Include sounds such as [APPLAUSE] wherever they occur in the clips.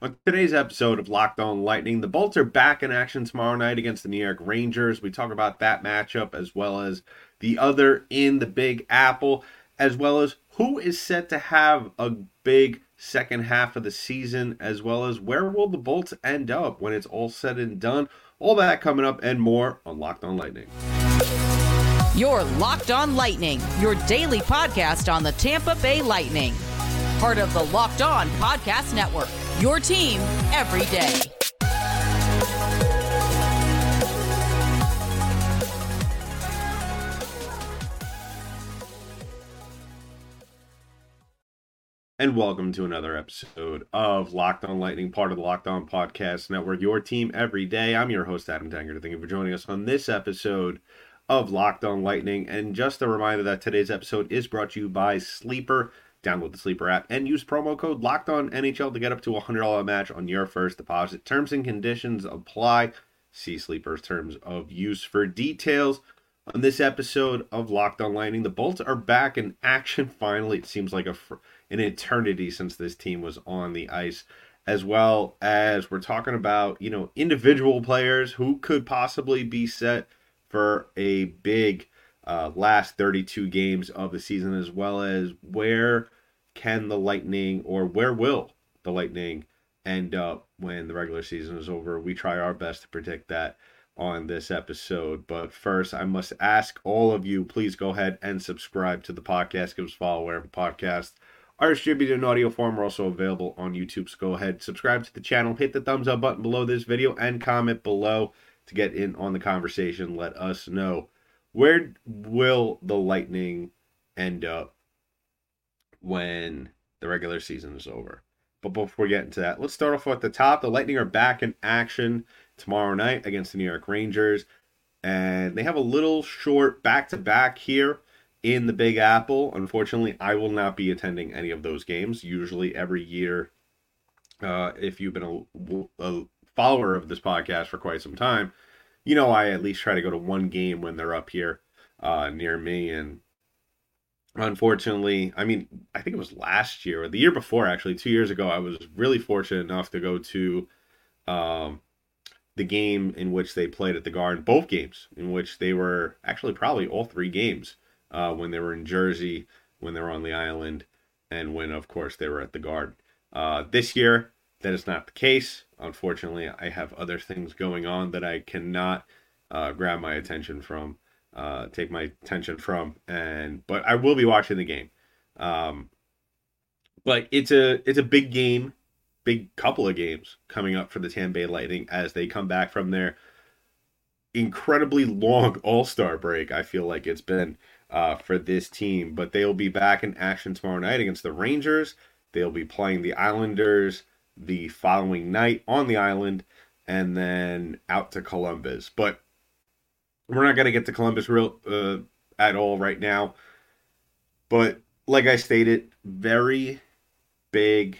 On today's episode of Locked On Lightning, the Bolts are back in action tomorrow night against the New York Rangers. We talk about that matchup as well as the other in the Big Apple, as well as who is set to have a big second half of the season, as well as where will the Bolts end up when it's all said and done. All that coming up and more on Locked On Lightning. Your Locked On Lightning, your daily podcast on the Tampa Bay Lightning. Part of the Locked On Podcast Network. Your team every day. And welcome to another episode of Locked On Lightning, part of the Locked On Podcast Network, your team every day. I'm your host, Adam Tanger. Thank you for joining us on this episode of Locked On Lightning. And just a reminder that today's episode is brought to you by Sleeper. Download the Sleeper app and use promo code Locked On NHL to get up to a $100 match on your first deposit. Terms and conditions apply. See Sleeper's terms of use for details. On this episode of Locked On Lightning, the Bolts are back in action [LAUGHS] finally. It seems like a an eternity since this team was on the ice, as well as we're talking about, you know, individual players who could possibly be set for a big uh, last 32 games of the season, as well as where can the Lightning or where will the Lightning end up when the regular season is over. We try our best to predict that on this episode. But first, I must ask all of you please go ahead and subscribe to the podcast. Give us follow wherever podcasts are distributed in audio form. We're also available on YouTube. So go ahead, subscribe to the channel, hit the thumbs up button below this video, and comment below to get in on the conversation. Let us know where will the Lightning end up when the regular season is over. But before we get into that, let's start off at the top. The Lightning are back in action tomorrow night against the New York Rangers. And they have a little short back to back here in the Big Apple. Unfortunately, I will not be attending any of those games. Usually, every year, uh, if you've been a, a, follower of this podcast for quite some time, you know I at least try to go to one game when they're up here uh, near me. And unfortunately, I mean, I think it was last year or the year before, actually, two years ago, I was really fortunate enough to go to. Um, the game in which they played at the Garden, both games in which they were actually probably all three games uh, when they were in Jersey, when they were on the island, and when, of course, they were at the Garden. Uh, this year, that is not the case. Unfortunately, I have other things going on that I cannot uh, grab my attention from, uh, take my attention from, and but I will be watching the game. Um, but it's a it's a big game, big couple of games coming up for the Tampa Bay Lightning as they come back from their incredibly long [LAUGHS] All Star break. I feel like it's been uh, for this team. But they'll be back in action tomorrow night against the Rangers. They'll be playing the Islanders the following night on the island and then out to Columbus. But we're not going to get to Columbus real uh, at all right now. But like I stated, very big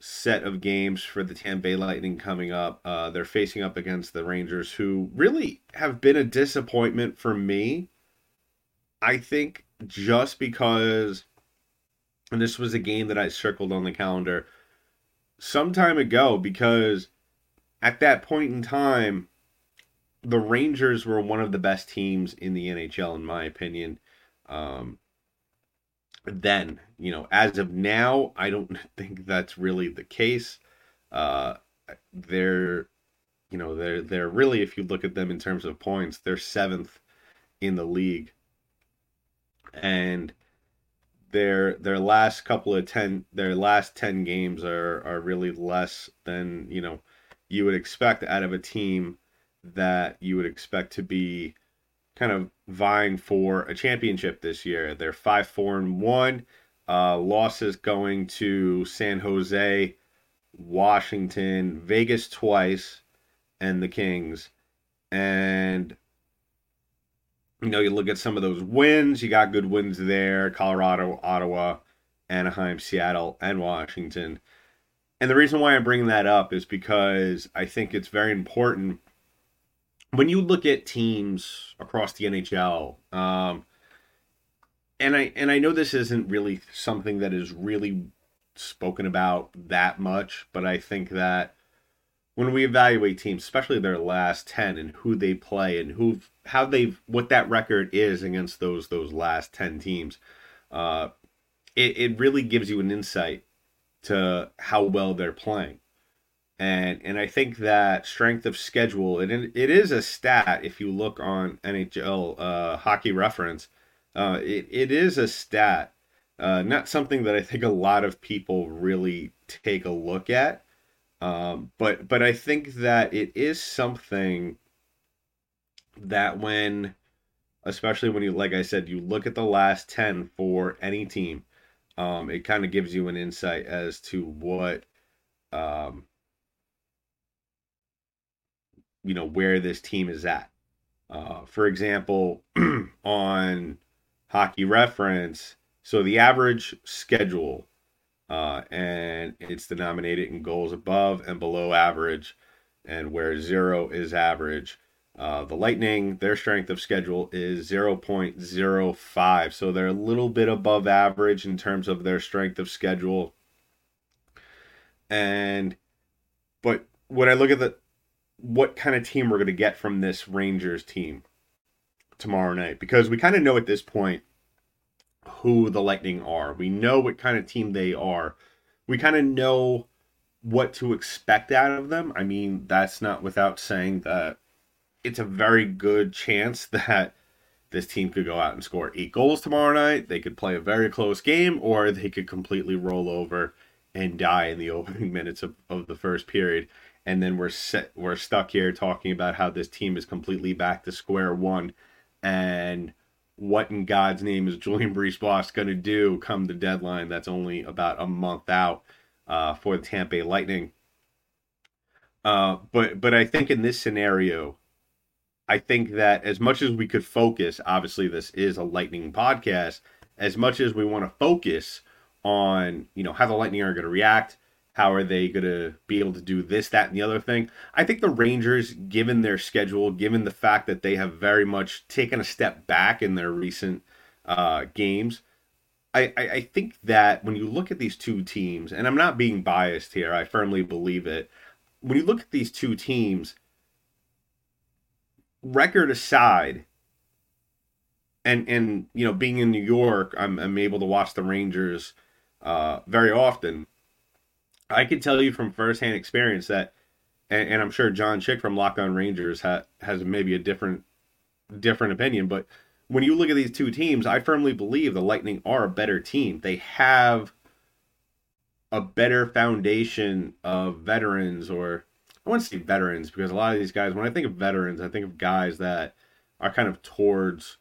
set of games for the Tampa Bay Lightning coming up. Uh, they're facing up against the Rangers, who really have been a disappointment for me I think just because, and this was a game that I circled on the calendar some time ago, because at that point in time, the Rangers were one of the best teams in the NHL, in my opinion. Um, then, you know, as of now, I don't [LAUGHS] think that's really the case. Uh, they're, you know, they're they're really, if you look at them in terms of points, they're seventh in the league and their their last couple of 10 their last 10 games are are really less than you know you would expect out of a team that you would expect to be kind of vying for a championship this year. They're 5 4 and 1 uh, losses going to san jose washington vegas twice and the kings. And you know, you look at some of those wins, you got good wins there Colorado, Ottawa, Anaheim, Seattle, and Washington. And the reason why I'm bringing that up is because I think it's very important when you look at teams across the NHL. Um, and I and I know this isn't really something that is really spoken about that much, but I think that when we evaluate teams, especially their last 10 and who they play and who how they've what that record is against those those last 10 teams, uh, it, it really gives you an insight to how well they're playing. And and I think that strength of schedule, it, it is a stat if you look on NHL uh, hockey reference, uh, it, it is a stat, uh, not something that I think a lot of people really take a look at. Um, but but I think that it is something that when, especially when you like I said, you look at the last ten for any team, um, it kind of gives you an insight as to what, um, you know, where this team is at. Uh, for example, [CLEARS THROAT] on Hockey Reference, so the average schedule, uh, and it's denominated in goals above and below average, and where zero is average. Uh, the Lightning, their strength of schedule is 0.05. So they're a little bit above average in terms of their strength of schedule. And, but when I look at the, what kind of team we're going to get from this Rangers team tomorrow night, because we kind of know at this point who the Lightning are. We know what kind of team they are. We kind of know what to expect out of them. I mean, that's not without saying that it's a very good chance [LAUGHS] that this team could go out and score eight goals tomorrow night. They could play a very close game, or they could completely roll over and die in the [LAUGHS] opening minutes of, of the first period. And then we're set, we're stuck here talking about how this team is completely back to square one, and what in God's name is Julien BriseBois going to do come the deadline? That's only about a month out uh, for the Tampa Bay Lightning. Uh, but but I think in this scenario, I think that as much as we could focus, obviously this is a lightning podcast, as much as we want to focus on, you know, how the lightning are going to react, how are they going to be able to do this, that, and the other thing? I think the Rangers, given their schedule, given the fact that they have very much taken a step back in their recent uh, games, I, I, I think that when you look at these two teams, and I'm not being biased here, I firmly believe it. When you look at these two teams, record aside, and and you know, being in New York, I'm I'm able to watch the Rangers uh, very often. I can tell you from firsthand experience that, and, and I'm sure John Chick from Locked On Rangers ha, has maybe a different different opinion, but when you look at these two teams, I firmly believe the Lightning are a better team. They have a better foundation of veterans or I want to say veterans because a lot of these guys, when I think of veterans, I think of guys that are kind of towards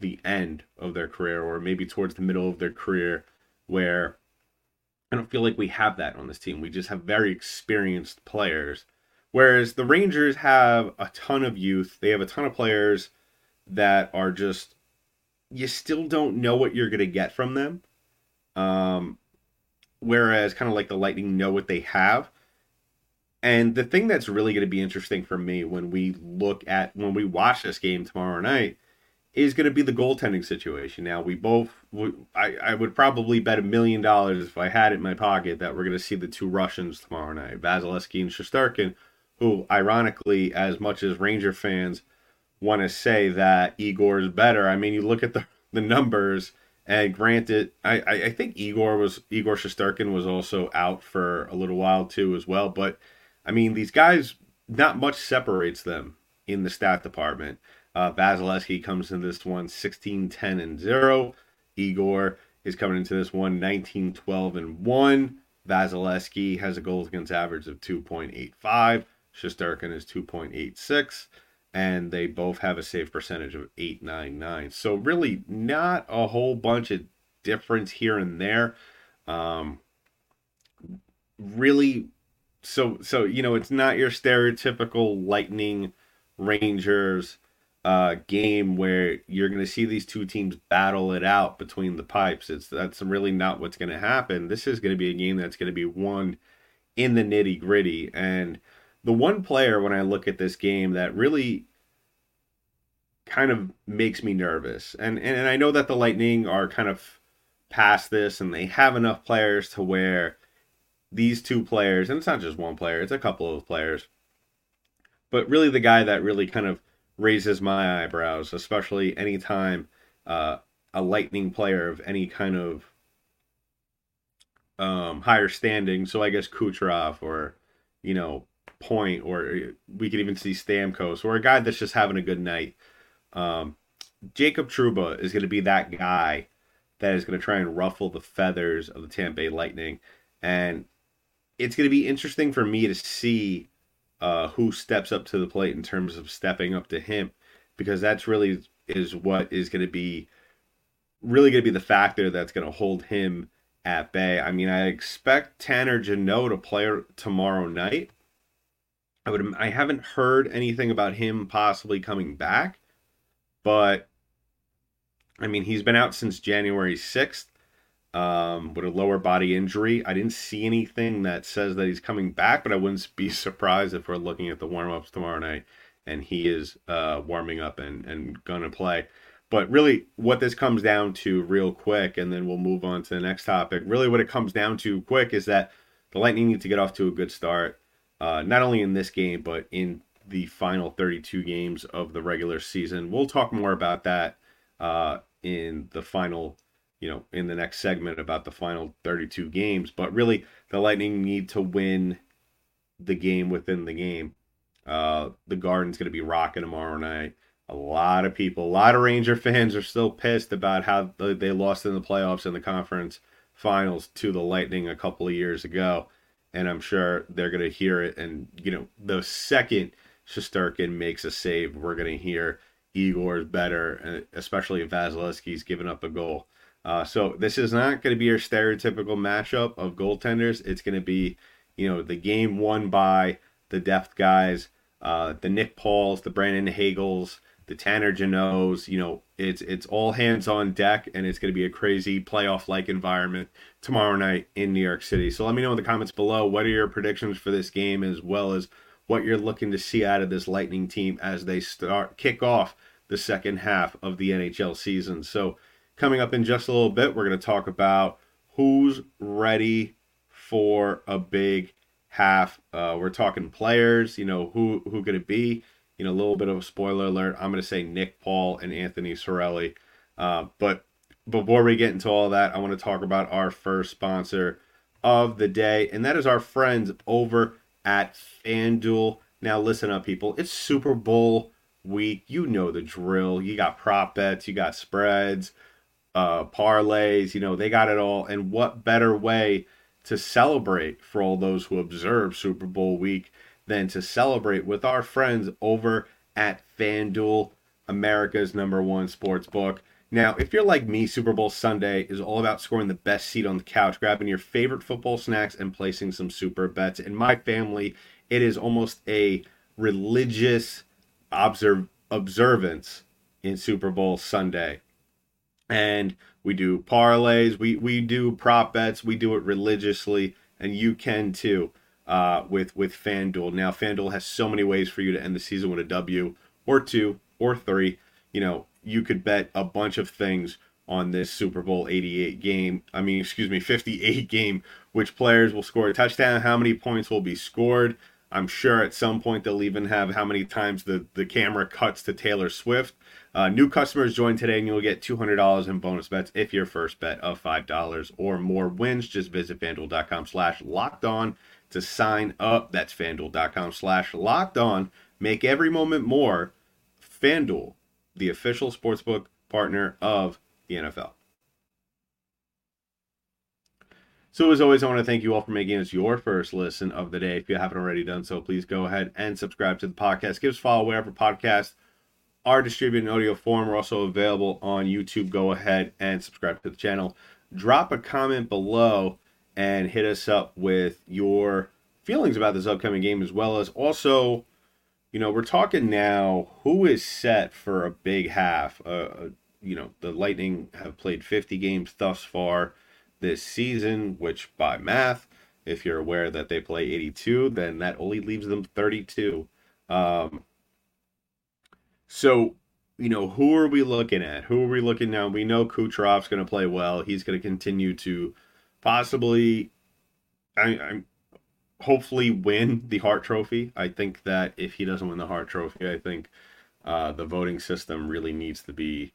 the end of their career or maybe towards the middle of their career where I don't feel like we have that on this team. We just have very experienced players. Whereas the Rangers have a ton of youth, they have a ton of players that are just, you still don't know what you're going to get from them. Um, whereas kind of like the Lightning know what they have. And the thing that's really going to be interesting for me when we look at when we watch this game tomorrow night is going to be the goaltending situation. Now we both, I, I would probably bet a million dollars if I had it in my pocket that we're going to see the two Russians tomorrow night, Vasilevskiy and Shesterkin, who, ironically, as much as Ranger fans want to say that Igor is better, I mean, you look at the the numbers. And granted, I, I think Igor was Igor Shesterkin was also out for a little while too as well, but I mean, these guys, not much separates them in the stat department. Uh, Vasilevskiy comes into this one 16, 10, and 0. Igor is coming into this one 19, 12, and 1. Vasilevskiy has a goals against average of 2.85. Shesterkin is 2.86. And they both have a save percentage of 899. So, really, not a whole bunch of difference here and there. Um, really, so so you know it's not your stereotypical lightning rangers uh, game where you're going to see these two teams battle it out between the pipes. It's that's really not what's going to happen. This is going to be a game that's going to be won in the nitty gritty and the one player when i look at this game that really kind of makes me nervous and and, and i know that the lightning are kind of past this, and they have enough players to where these two players, and it's not just one player, it's a couple of players, but really the guy that really kind of raises my eyebrows, especially anytime uh, a Lightning player of any kind of um, higher standing. So I guess Kucherov or, you know, Point, or we could even see Stamkos, or a guy that's just having a good night. Um, Jacob Trouba is going to be that guy that is going to try and ruffle the feathers of the Tampa Bay Lightning. And it's going to be interesting for me to see uh, who steps up to the plate in terms of stepping up to him, because that's really is what is going to be really going to be the factor that's going to hold him at bay. I mean, I expect Tanner Jeannot to play tomorrow night. I would I haven't heard anything about him possibly coming back, but I mean, he's been out since January 6th um, with a lower body injury. I didn't see anything that says that he's coming back, but I wouldn't be [LAUGHS] surprised if we're looking at the warm ups tomorrow night and he is uh, warming up and, and going to play. But really, what this comes down to, real quick, and then we'll move on to the next topic. Really, what it comes down to, quick, is that the Lightning need to get off to a good start, uh, not only in this game, but in the final 32 games of the regular season. We'll talk more about that uh, in the final, you know, in the next segment about the final 32 games. But really, the Lightning need to win the game within the game. Uh, the Garden's going to be rocking tomorrow night. A lot of people, a lot of Ranger fans are still pissed about how they lost in the playoffs and the conference finals to the Lightning a couple of years ago. And I'm sure they're going to hear it. And, you know, the second Shesterkin makes a save, we're going to hear Igor's better, uh, especially if Vasilevskiy's given up a goal. Uh, so this is not going to be your stereotypical matchup of goaltenders. It's going to be, you know, the game won by the depth guys, uh, the Nick Pauls, the Brandon Hagels, the Tanner Jeannots. You know, it's it's all hands on deck, and it's going to be a crazy playoff like environment tomorrow night in New York City. So let me know in the comments below what are your predictions for this game, as well as what you're looking to see out of this Lightning team as they start kick off the second half of the NHL season. So, coming up in just a little bit, we're going to talk about who's ready for a big half. Uh, we're talking players, you know, who who could it be? You know, a little bit of a spoiler alert. I'm going to say Nick Paul and Anthony Cirelli. Uh, but before we get into all that, I want to talk about our first sponsor of the day, and that is our friends over at FanDuel. Now, listen up, people. It's Super Bowl week. You know the drill. You got prop bets, you got spreads, uh, parlays. You know, they got it all. And what better way to celebrate for all those who observe Super Bowl week than to celebrate with our friends over at FanDuel, America's number one sports book. Now, if you're like me, Super Bowl Sunday is all about scoring the best seat on the couch, grabbing your favorite football snacks, and placing some super bets. In my family, it is almost a religious observance in Super Bowl Sunday. And we do parlays, we, we do prop bets, we do it religiously, and you can too uh, with, with FanDuel. Now, FanDuel has so many ways for you to end the season with a W or two or three. You know, you could bet a bunch of things on this Super Bowl 88 game. I mean, excuse me, 58 [LAUGHS] game, which players will score a touchdown, how many points will be scored. I'm sure at some point they'll even have how many times the, the camera cuts to Taylor Swift. Uh, new customers join today and you'll get $200 in bonus bets if your first bet of $5 or more wins. Just visit fanduel.com slash locked on to sign up. That's fanduel.com slash locked on. Make every moment more. FanDuel the official sportsbook partner of the NFL. So, as always, I want to thank you all for making this your first listen of the day. If you haven't already done so, please go ahead and subscribe to the podcast. Give us a follow wherever podcasts are distributed in audio form. We're also available on YouTube. Go ahead and subscribe to the channel. Drop a comment below and hit us up with your feelings about this upcoming game, as well as also you know, we're talking now who is set for a big half. Uh, uh, you know, the Lightning have played 50 games thus far this season, which by math, if you're aware that they play 82, then that only leaves them 32. Um, so you know, who are we looking at? Who are we looking now? We know Kucherov's going to play well. He's going to continue to possibly, I, I'm hopefully win the Hart Trophy. I think that if he doesn't win the Hart Trophy, I think uh, the voting system really needs to be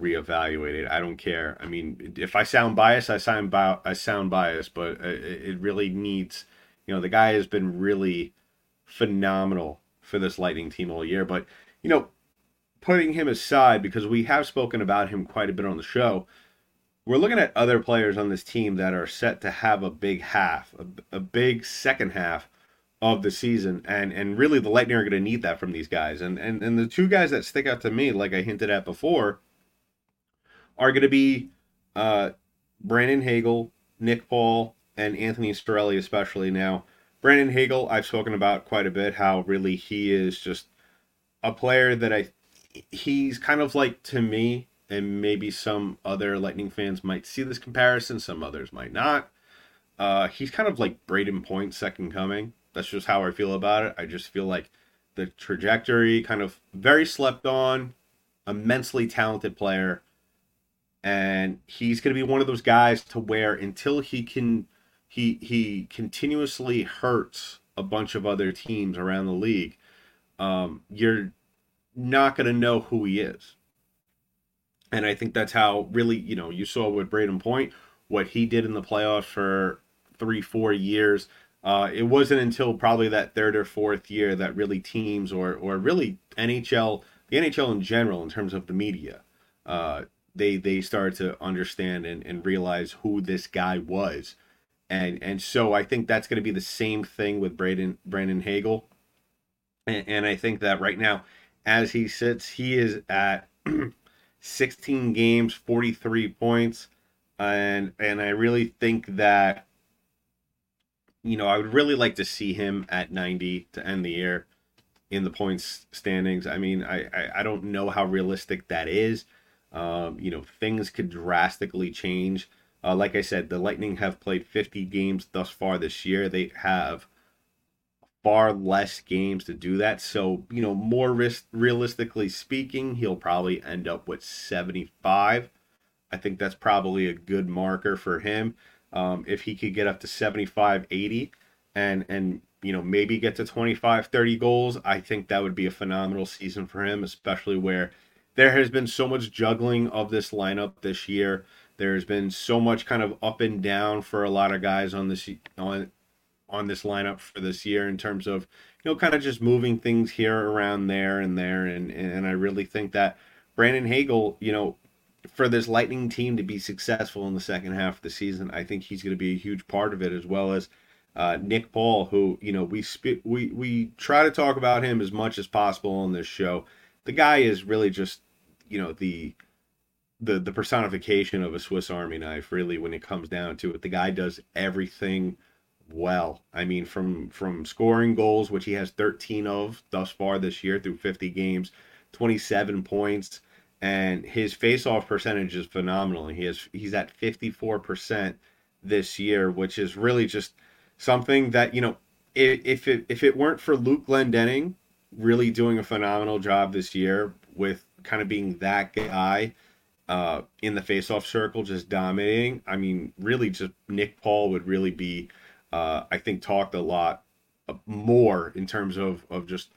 reevaluated. I don't care. I mean, if I sound biased, I sound bi- I sound biased, but it, it really needs. You know, the guy has been really phenomenal for this Lightning team all year. But you know, putting him aside because we have spoken about him quite a bit on the show. We're looking at other players on this team that are set to have a big half, a, a big second half of the season, and and really the Lightning are going to need that from these guys. And and and the two guys that stick out to me, like I hinted at before, are going to be uh, Brandon Hagel, Nick Paul, and Anthony Cirelli, especially now. Brandon Hagel, I've spoken about quite a bit. How really he is just a player that I he's kind of like to me, and maybe some other Lightning fans might see this comparison, some others might not. Uh, he's kind of like Brayden Point second coming. That's just how I feel about it. I just feel like the trajectory kind of very slept on, immensely talented player. And he's going to be one of those guys to where until he can, he he continuously hurts a bunch of other teams around the league. Um, you're not going to know who he is. And I think that's how really, you know, you saw with Brayden Point, what he did in the playoffs for three, four years. Uh, it wasn't until probably that third or fourth year that really teams or or really NHL, the NHL in general, in terms of the media, uh, they they started to understand and, and realize who this guy was, and and so I think that's going to be the same thing with Brayden Brandon Hagel, and, and I think that right now as he sits, he is at [CLEARS THROAT] 16 games, 43 points, and and I really think that you know I would really like to see him at 90 to end the year in the points standings. I mean, I I, I don't know how realistic that is. Um, you know, things could drastically change. Uh, like I said, the Lightning have played 50 games thus far this year. They have far less games to do that. So, you know, more risk, realistically speaking, he'll probably end up with 75. I think that's probably a good marker for him. Um, if he could get up to 75, 80 and, and, you know, maybe get to 25, 30 goals, I think that would be a phenomenal season for him, especially where there has been so much juggling of this lineup this year. There's been so much kind of up and down for a lot of guys on this on on this lineup for this year in terms of you know kind of just moving things here around there and there and and I really think that Brandon Hagel you know for this Lightning team to be successful in the second half of the season I think he's going to be a huge part of it as well as uh, Nick Paul who you know we sp- we we try to talk about him as much as possible on this show. The guy is really just you know the the the personification of a Swiss Army knife really when it comes down to it. The guy does everything well. I mean, from from scoring goals, which he has 13 of thus far this year through 50 games, 27 points, and his face-off percentage is phenomenal. He has he's at 54% this year, which is really just something that you know, if if it if it weren't for Luke Glendening really doing a phenomenal job this year with kind of being that guy. Uh, in the face-off circle, just dominating. I mean, really, just Nick Paul would really be uh, I think talked a lot more in terms of of just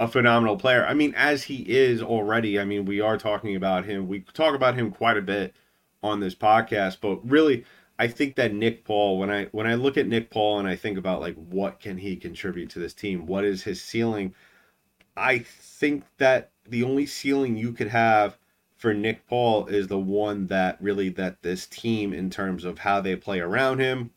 a phenomenal player. I mean, as he is already. I mean, we are talking about him. We talk about him quite a bit on this podcast, but really, I think that Nick Paul. When I when I look at Nick Paul and I think about like what can he contribute to this team, what is his ceiling? I think that the only ceiling you could have for Nick Paul is the one that really that this team in terms of how they play around him,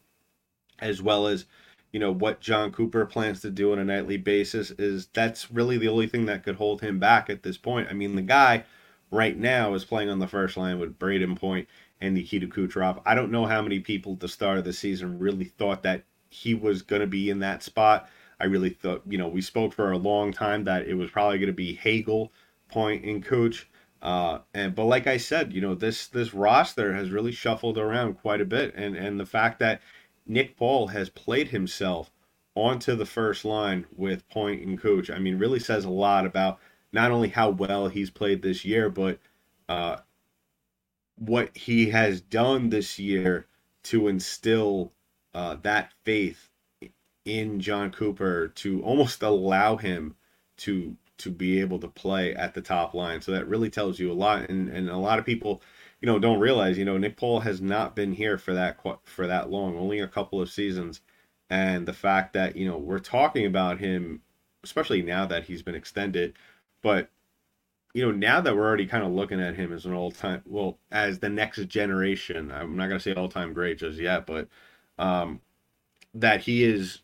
as well as you know what Jon Cooper plans to do on a nightly basis is that's really the only thing that could hold him back at this point. I mean, the guy right now is playing on the first line with Brayden Point and Nikita Kucherov. I don't know how many people at the start of the season really thought that he was going to be in that spot. I really thought, you know, we spoke for a long time that it was probably going to be Hagel, Point, and Cooch. Uh, and but like I said, you know, this this roster has really shuffled around quite a bit, and and the fact that Nick Paul has played himself onto the first line with Point and Cooch. I mean, really says a lot about not only how well he's played this year, but uh, what he has done this year to instill uh, that faith in Jon Cooper to almost [LAUGHS] allow him to to be able to play at the top line. So that really tells you a lot. And and a lot of people, you know, don't realize, you know, Nick Paul has not been here for that for that long, only a couple of seasons. And the fact that you know we're talking about him, especially now that he's been extended, but you know, now that we're already kind of looking at him as an all time, well, as the next generation, I'm not going to say all time great just yet, but um, that he is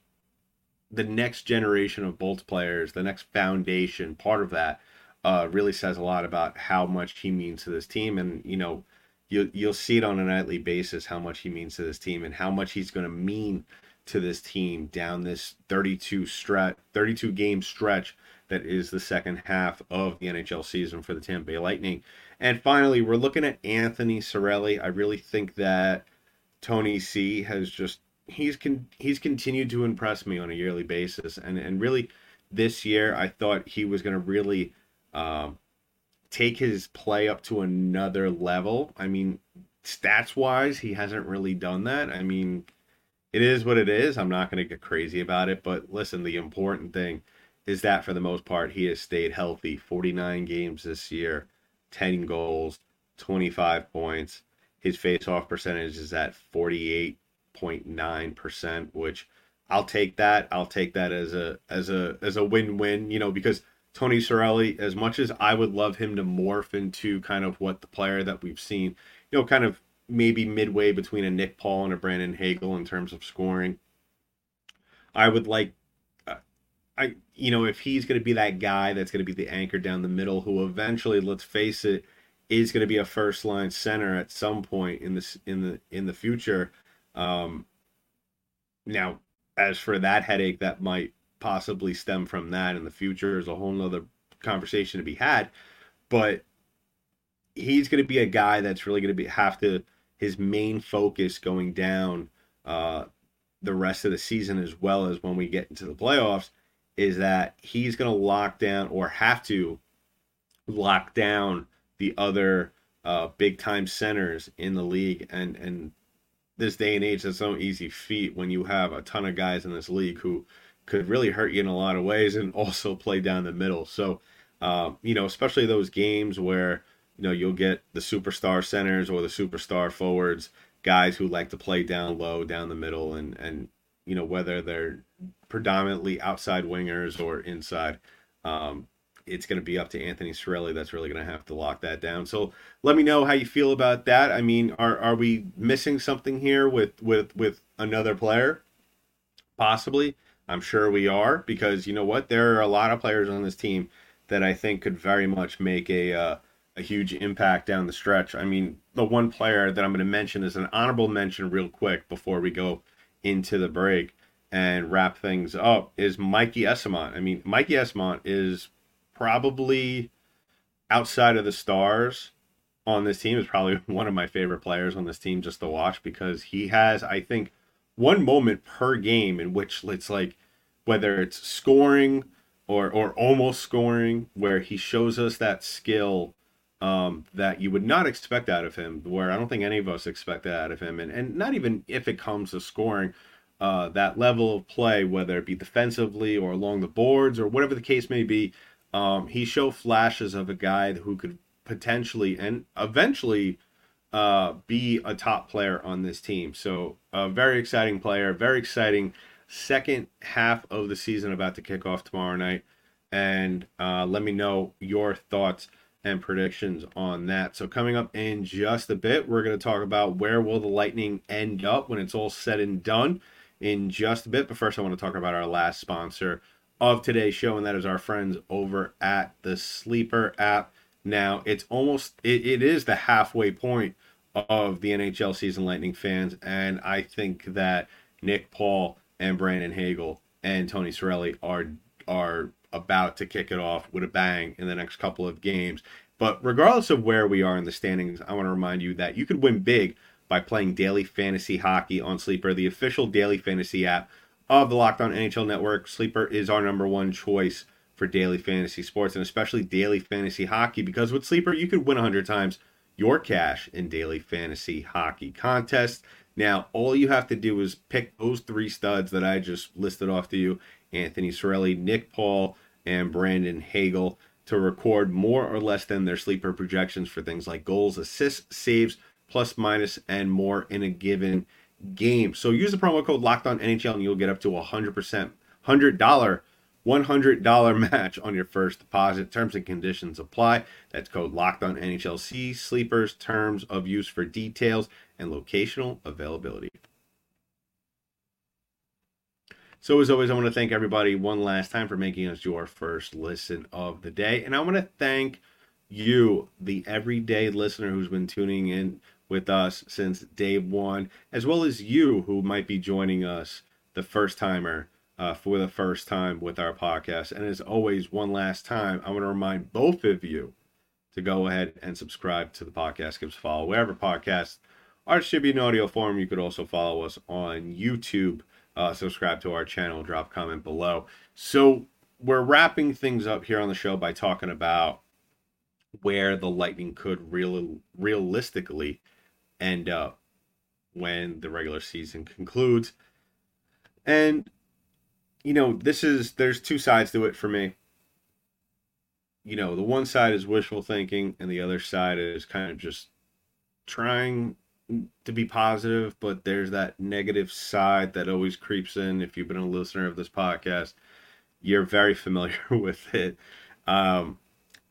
the next generation of Bolts players, the next foundation, part of that uh, really says a lot about how much he means to this team. And, you know, you, you'll see it on a nightly basis how much he means to this team and how much he's going to mean to this team down this 32 stretch, 32 game stretch that is the second half of the NHL season for the Tampa Bay Lightning. And finally, we're looking at Anthony Cirelli. I really think that Tony C has just he's con- he's continued to impress me on a yearly basis, and and really this year I thought he was going to really um, take his play up to another level. I mean, stats wise, he hasn't really done that. I mean, it is what it is. I'm not going to get crazy about it, but listen, the important thing is that for the most part, he has stayed healthy. 49 games this year, 10 goals, 25 points. His face-off percentage is at 48.9%, which I'll take that. I'll take that as a as a as a win-win, you know, because Tony Cirelli, as much as I would love him to morph into kind of what the player that we've seen, you know, kind of maybe midway between a Nick Paul and a Brandon Hagel in terms of scoring. I would like I you know if he's going to be that guy that's going to be the anchor down the middle who eventually let's face it is going to be a first line center at some point in this in the in the future um now as for that headache that might possibly stem from that in the future is a whole nother conversation to be had but he's going to be a guy that's really going to be have to his main focus going down uh the rest of the season as well as when we get into the playoffs is that he's going to lock down or have to lock down the other uh, big time centers in the league. And and this day and age, that's no easy feat when you have a ton of guys in this league who could really hurt you in a lot of ways and also play down the middle. So, uh, you know, especially those games where you know you'll get the superstar centers or the superstar forwards, guys who like to play down low, down the middle, and and you know whether they're predominantly outside wingers or inside. Um, it's going to be up to Anthony Cirelli. That's really going to have to lock that down. So let me know how you feel about that. I mean, are are we missing something here with with with another player? Possibly. I'm sure we are because you know what? There are a lot of players on this team that I think could very much make a uh, a huge impact down the stretch. I mean, the one player that I'm going to mention is an honorable mention real quick before we go into the break and wrap things up is Mikey Eyssimont. I mean, Mikey Eyssimont is probably outside of the stars on this team is probably [LAUGHS] one of my favorite players on this team just to watch because he has, I think, one moment per game in which it's like whether it's scoring or or almost scoring where he shows us that skill um, that you would not expect out of him where I don't think any of us expect that out of him and, and not even if it comes to scoring uh, that level of play, whether it be defensively or along the boards or whatever the case may be. Um, he showed flashes of a guy who could potentially and eventually uh, be a top player on this team. So, a very exciting player, very exciting second half of the season about to kick off tomorrow night. And uh, let me know your thoughts and predictions on that. So, coming up in just a bit, we're going to talk about where will the Lightning end up when it's all said and done in just a bit. But first, I want to talk about our last sponsor of today's show, and that is our friends over at the Sleeper app. Now, it's almost, it, it is the halfway point of the NHL season, Lightning fans, and I think that Nick Paul and Brandon Hagel and Tony Cirelli are are about to kick it off with a bang in the next couple of games. But regardless of where we are in the standings, I want to remind you that you could win big by playing daily fantasy hockey on Sleeper, the official daily fantasy app of the Locked On NHL Network. Sleeper is our number one choice for daily fantasy sports and especially daily fantasy hockey because with Sleeper, you could win 100 times your cash in daily fantasy hockey contests. Now, all you have to do is pick those three studs that I just listed off to you Anthony Cirelli, Nick Paul, and Brandon Hagel to record more or less than their sleeper projections for things like goals, assists, saves, plus, minus, and more in a given game. So use the promo code Locked On NHL and you'll get up to a hundred percent, hundred dollar, one hundred dollar [LAUGHS] match on your first deposit. Terms and conditions apply. That's code Locked On NHL. See sleepers terms of use for details and locational availability. So, as always, I want to thank everybody one last time for making us your first listen of the day. And I want to thank you, the everyday listener who's been tuning in with us since day one, as well as you who might be joining us, the first timer, uh, for the first time with our podcast. And as always, one last time, I want to remind both of you to go ahead and subscribe to the podcast. Give us follow wherever podcasts are distributed in audio form. You could also follow us on YouTube uh, subscribe to our channel, drop comment below. So we're wrapping things up here on the show by talking about where the Lightning could real realistically end up when the regular season concludes. And you know, this is there's two sides to it for me. You know, the one side is wishful thinking and the other side is kind of just trying to be positive, but there's that negative side that always creeps in. If you've been a listener of this podcast, you're very familiar [LAUGHS] with it. Um,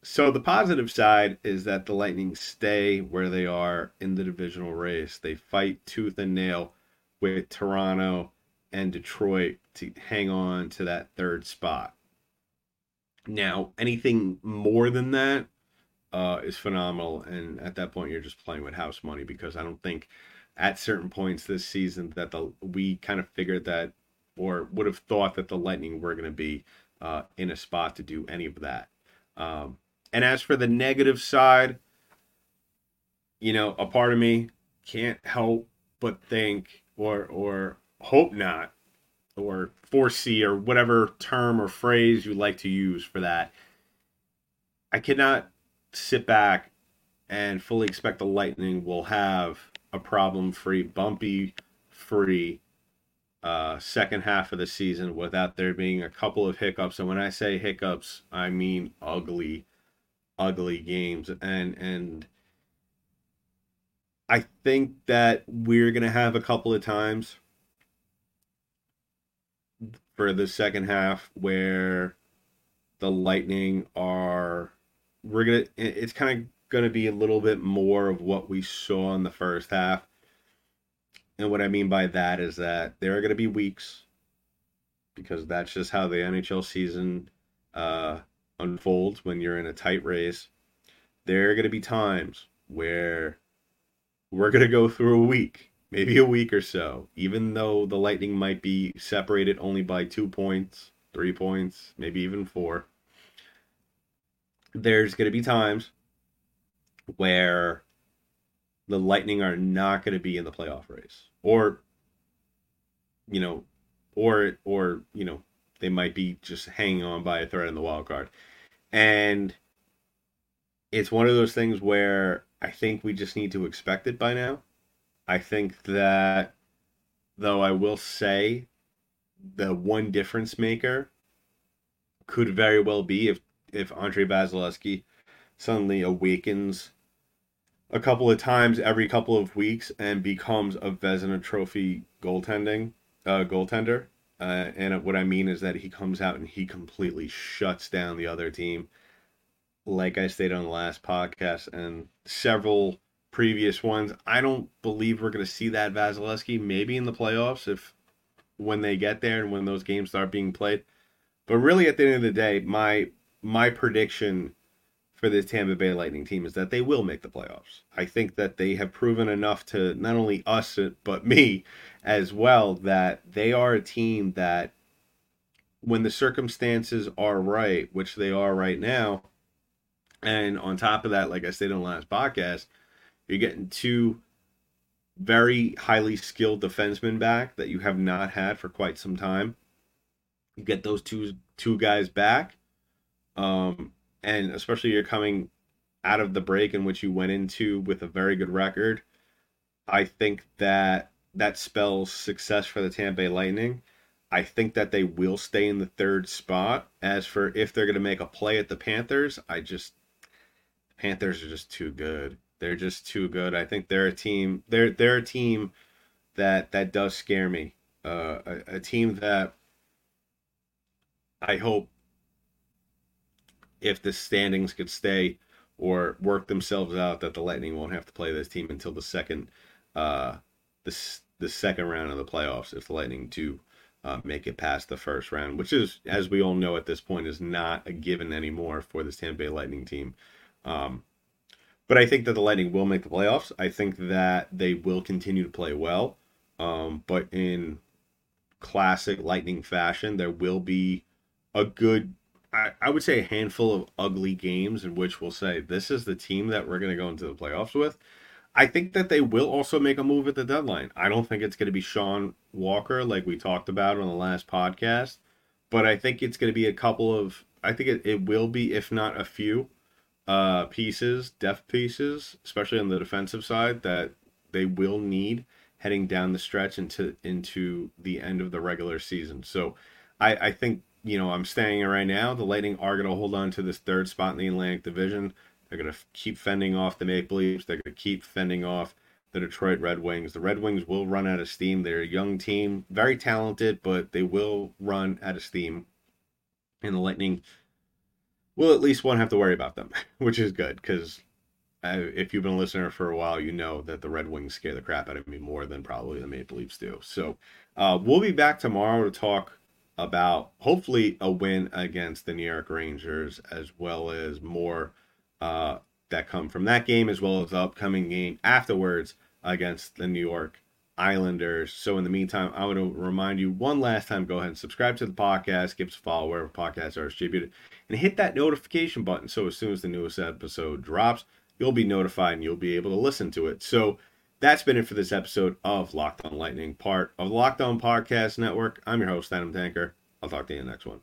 so the positive side is that the Lightning stay where they are in the divisional race. They fight tooth and nail with Toronto and Detroit to hang on to that third spot. Now, anything more than that uh, is phenomenal. And at that point, you're just playing with house money because I don't think at certain points this season that the we kind of figured that or would have thought that the Lightning were going to be uh, in a spot to do any of that. Um, and as for the negative side, you know, a part of me can't help but think or or hope not or foresee or whatever term or phrase you like to use for that. I cannot sit back and fully expect the Lightning will have a problem free, bumpy free uh, second half of the season without there being a couple of hiccups. And when I say hiccups, I mean ugly, ugly games. And and I think that we're gonna have a couple of times for the second half where the Lightning are we're gonna it's kind of gonna be a little bit more of what we saw in the first half. And what I mean by that is that there are gonna be weeks because that's just how the NHL season uh, unfolds when you're in a tight race. There are gonna be times where we're gonna go through a week, maybe a week or so, even though the Lightning might be separated only by two points, three points, maybe even four there's going to be times where the Lightning are not going to be in the playoff race, or you know, or or you know, they might be just hanging on by a thread in the wild card, and it's one of those things where I think we just need to expect it by now. I think that, though, I will say the one difference maker could very well be if if Andrei Vasilevskiy suddenly awakens a couple of times every couple of weeks and becomes a Vezina Trophy goaltending uh, goaltender. Uh, and what I mean is that he comes out and he completely shuts down the other team. Like I stated on the last podcast and several previous ones, I don't believe we're going to see that Vasilevskiy maybe in the playoffs if when they get there and when those games start being played. But really, at the end of the day, my my prediction for this Tampa Bay Lightning team is that they will make the playoffs. I think that they have proven enough to not only us but me as well that they are a team that when the circumstances are right, which they are right now, and on top of that, like I said in the last podcast, you're getting two very highly skilled defensemen back that you have not had for quite some time. You get those two two guys back Um, and especially you're coming out of the break in which you went into with a very good record. I think that that spells success for the Tampa Bay Lightning. I think that they will stay in the third spot. As for if they're going to make a play at the Panthers, I just Panthers are just too good. They're just too good. I think they're a team. They're they're a team that that does scare me. Uh, a, a team that I hope if the standings could stay or work themselves out, that the Lightning won't have to play this team until the second, uh, the the second round of the playoffs. If the Lightning do uh, make it past the first round, which is, as we all know at this point, is not a given anymore for this Tampa Bay Lightning team. Um, but I think that the Lightning will make the playoffs. I think that they will continue to play well. Um, but in classic Lightning fashion, there will be a good, I, I would say, a handful of ugly games in which we'll say, this is the team that we're going to go into the playoffs with. I think that they will also make a move at the deadline. I don't think it's going to be Sean Walker like we talked about on the last podcast, but I think it's going to be a couple of, I think it, it will be, if not a few uh, pieces, depth pieces, especially on the defensive side, that they will need heading down the stretch into into the end of the regular season. So I, I think you know I'm staying right now. The Lightning are going to hold on to this third spot in the Atlantic Division. They're going to keep fending off the Maple Leafs. They're going to keep fending off the Detroit Red Wings. The Red Wings will run out of steam. They're a young team, very talented, but they will run out of steam. And the Lightning will at least won't have to worry about them, [LAUGHS] which is good because if you've been a listener for a while, you know that the Red Wings scare the crap out of me more than probably the Maple Leafs do. So uh, we'll be back tomorrow to talk about hopefully a win against the New York Rangers, as well as more uh, that come from that game, as well as the upcoming game afterwards against the New York Islanders. So in the meantime, I want to remind you one last time: go ahead and subscribe to the podcast, give us a follow wherever podcasts are distributed, and hit that notification button so as soon as the newest episode drops you'll be notified and you'll be able to listen to it. So that's been it for this episode of Locked On Lightning, part of the Locked On Podcast Network. I'm your host, Adam Tanker. I'll talk to you in the next one.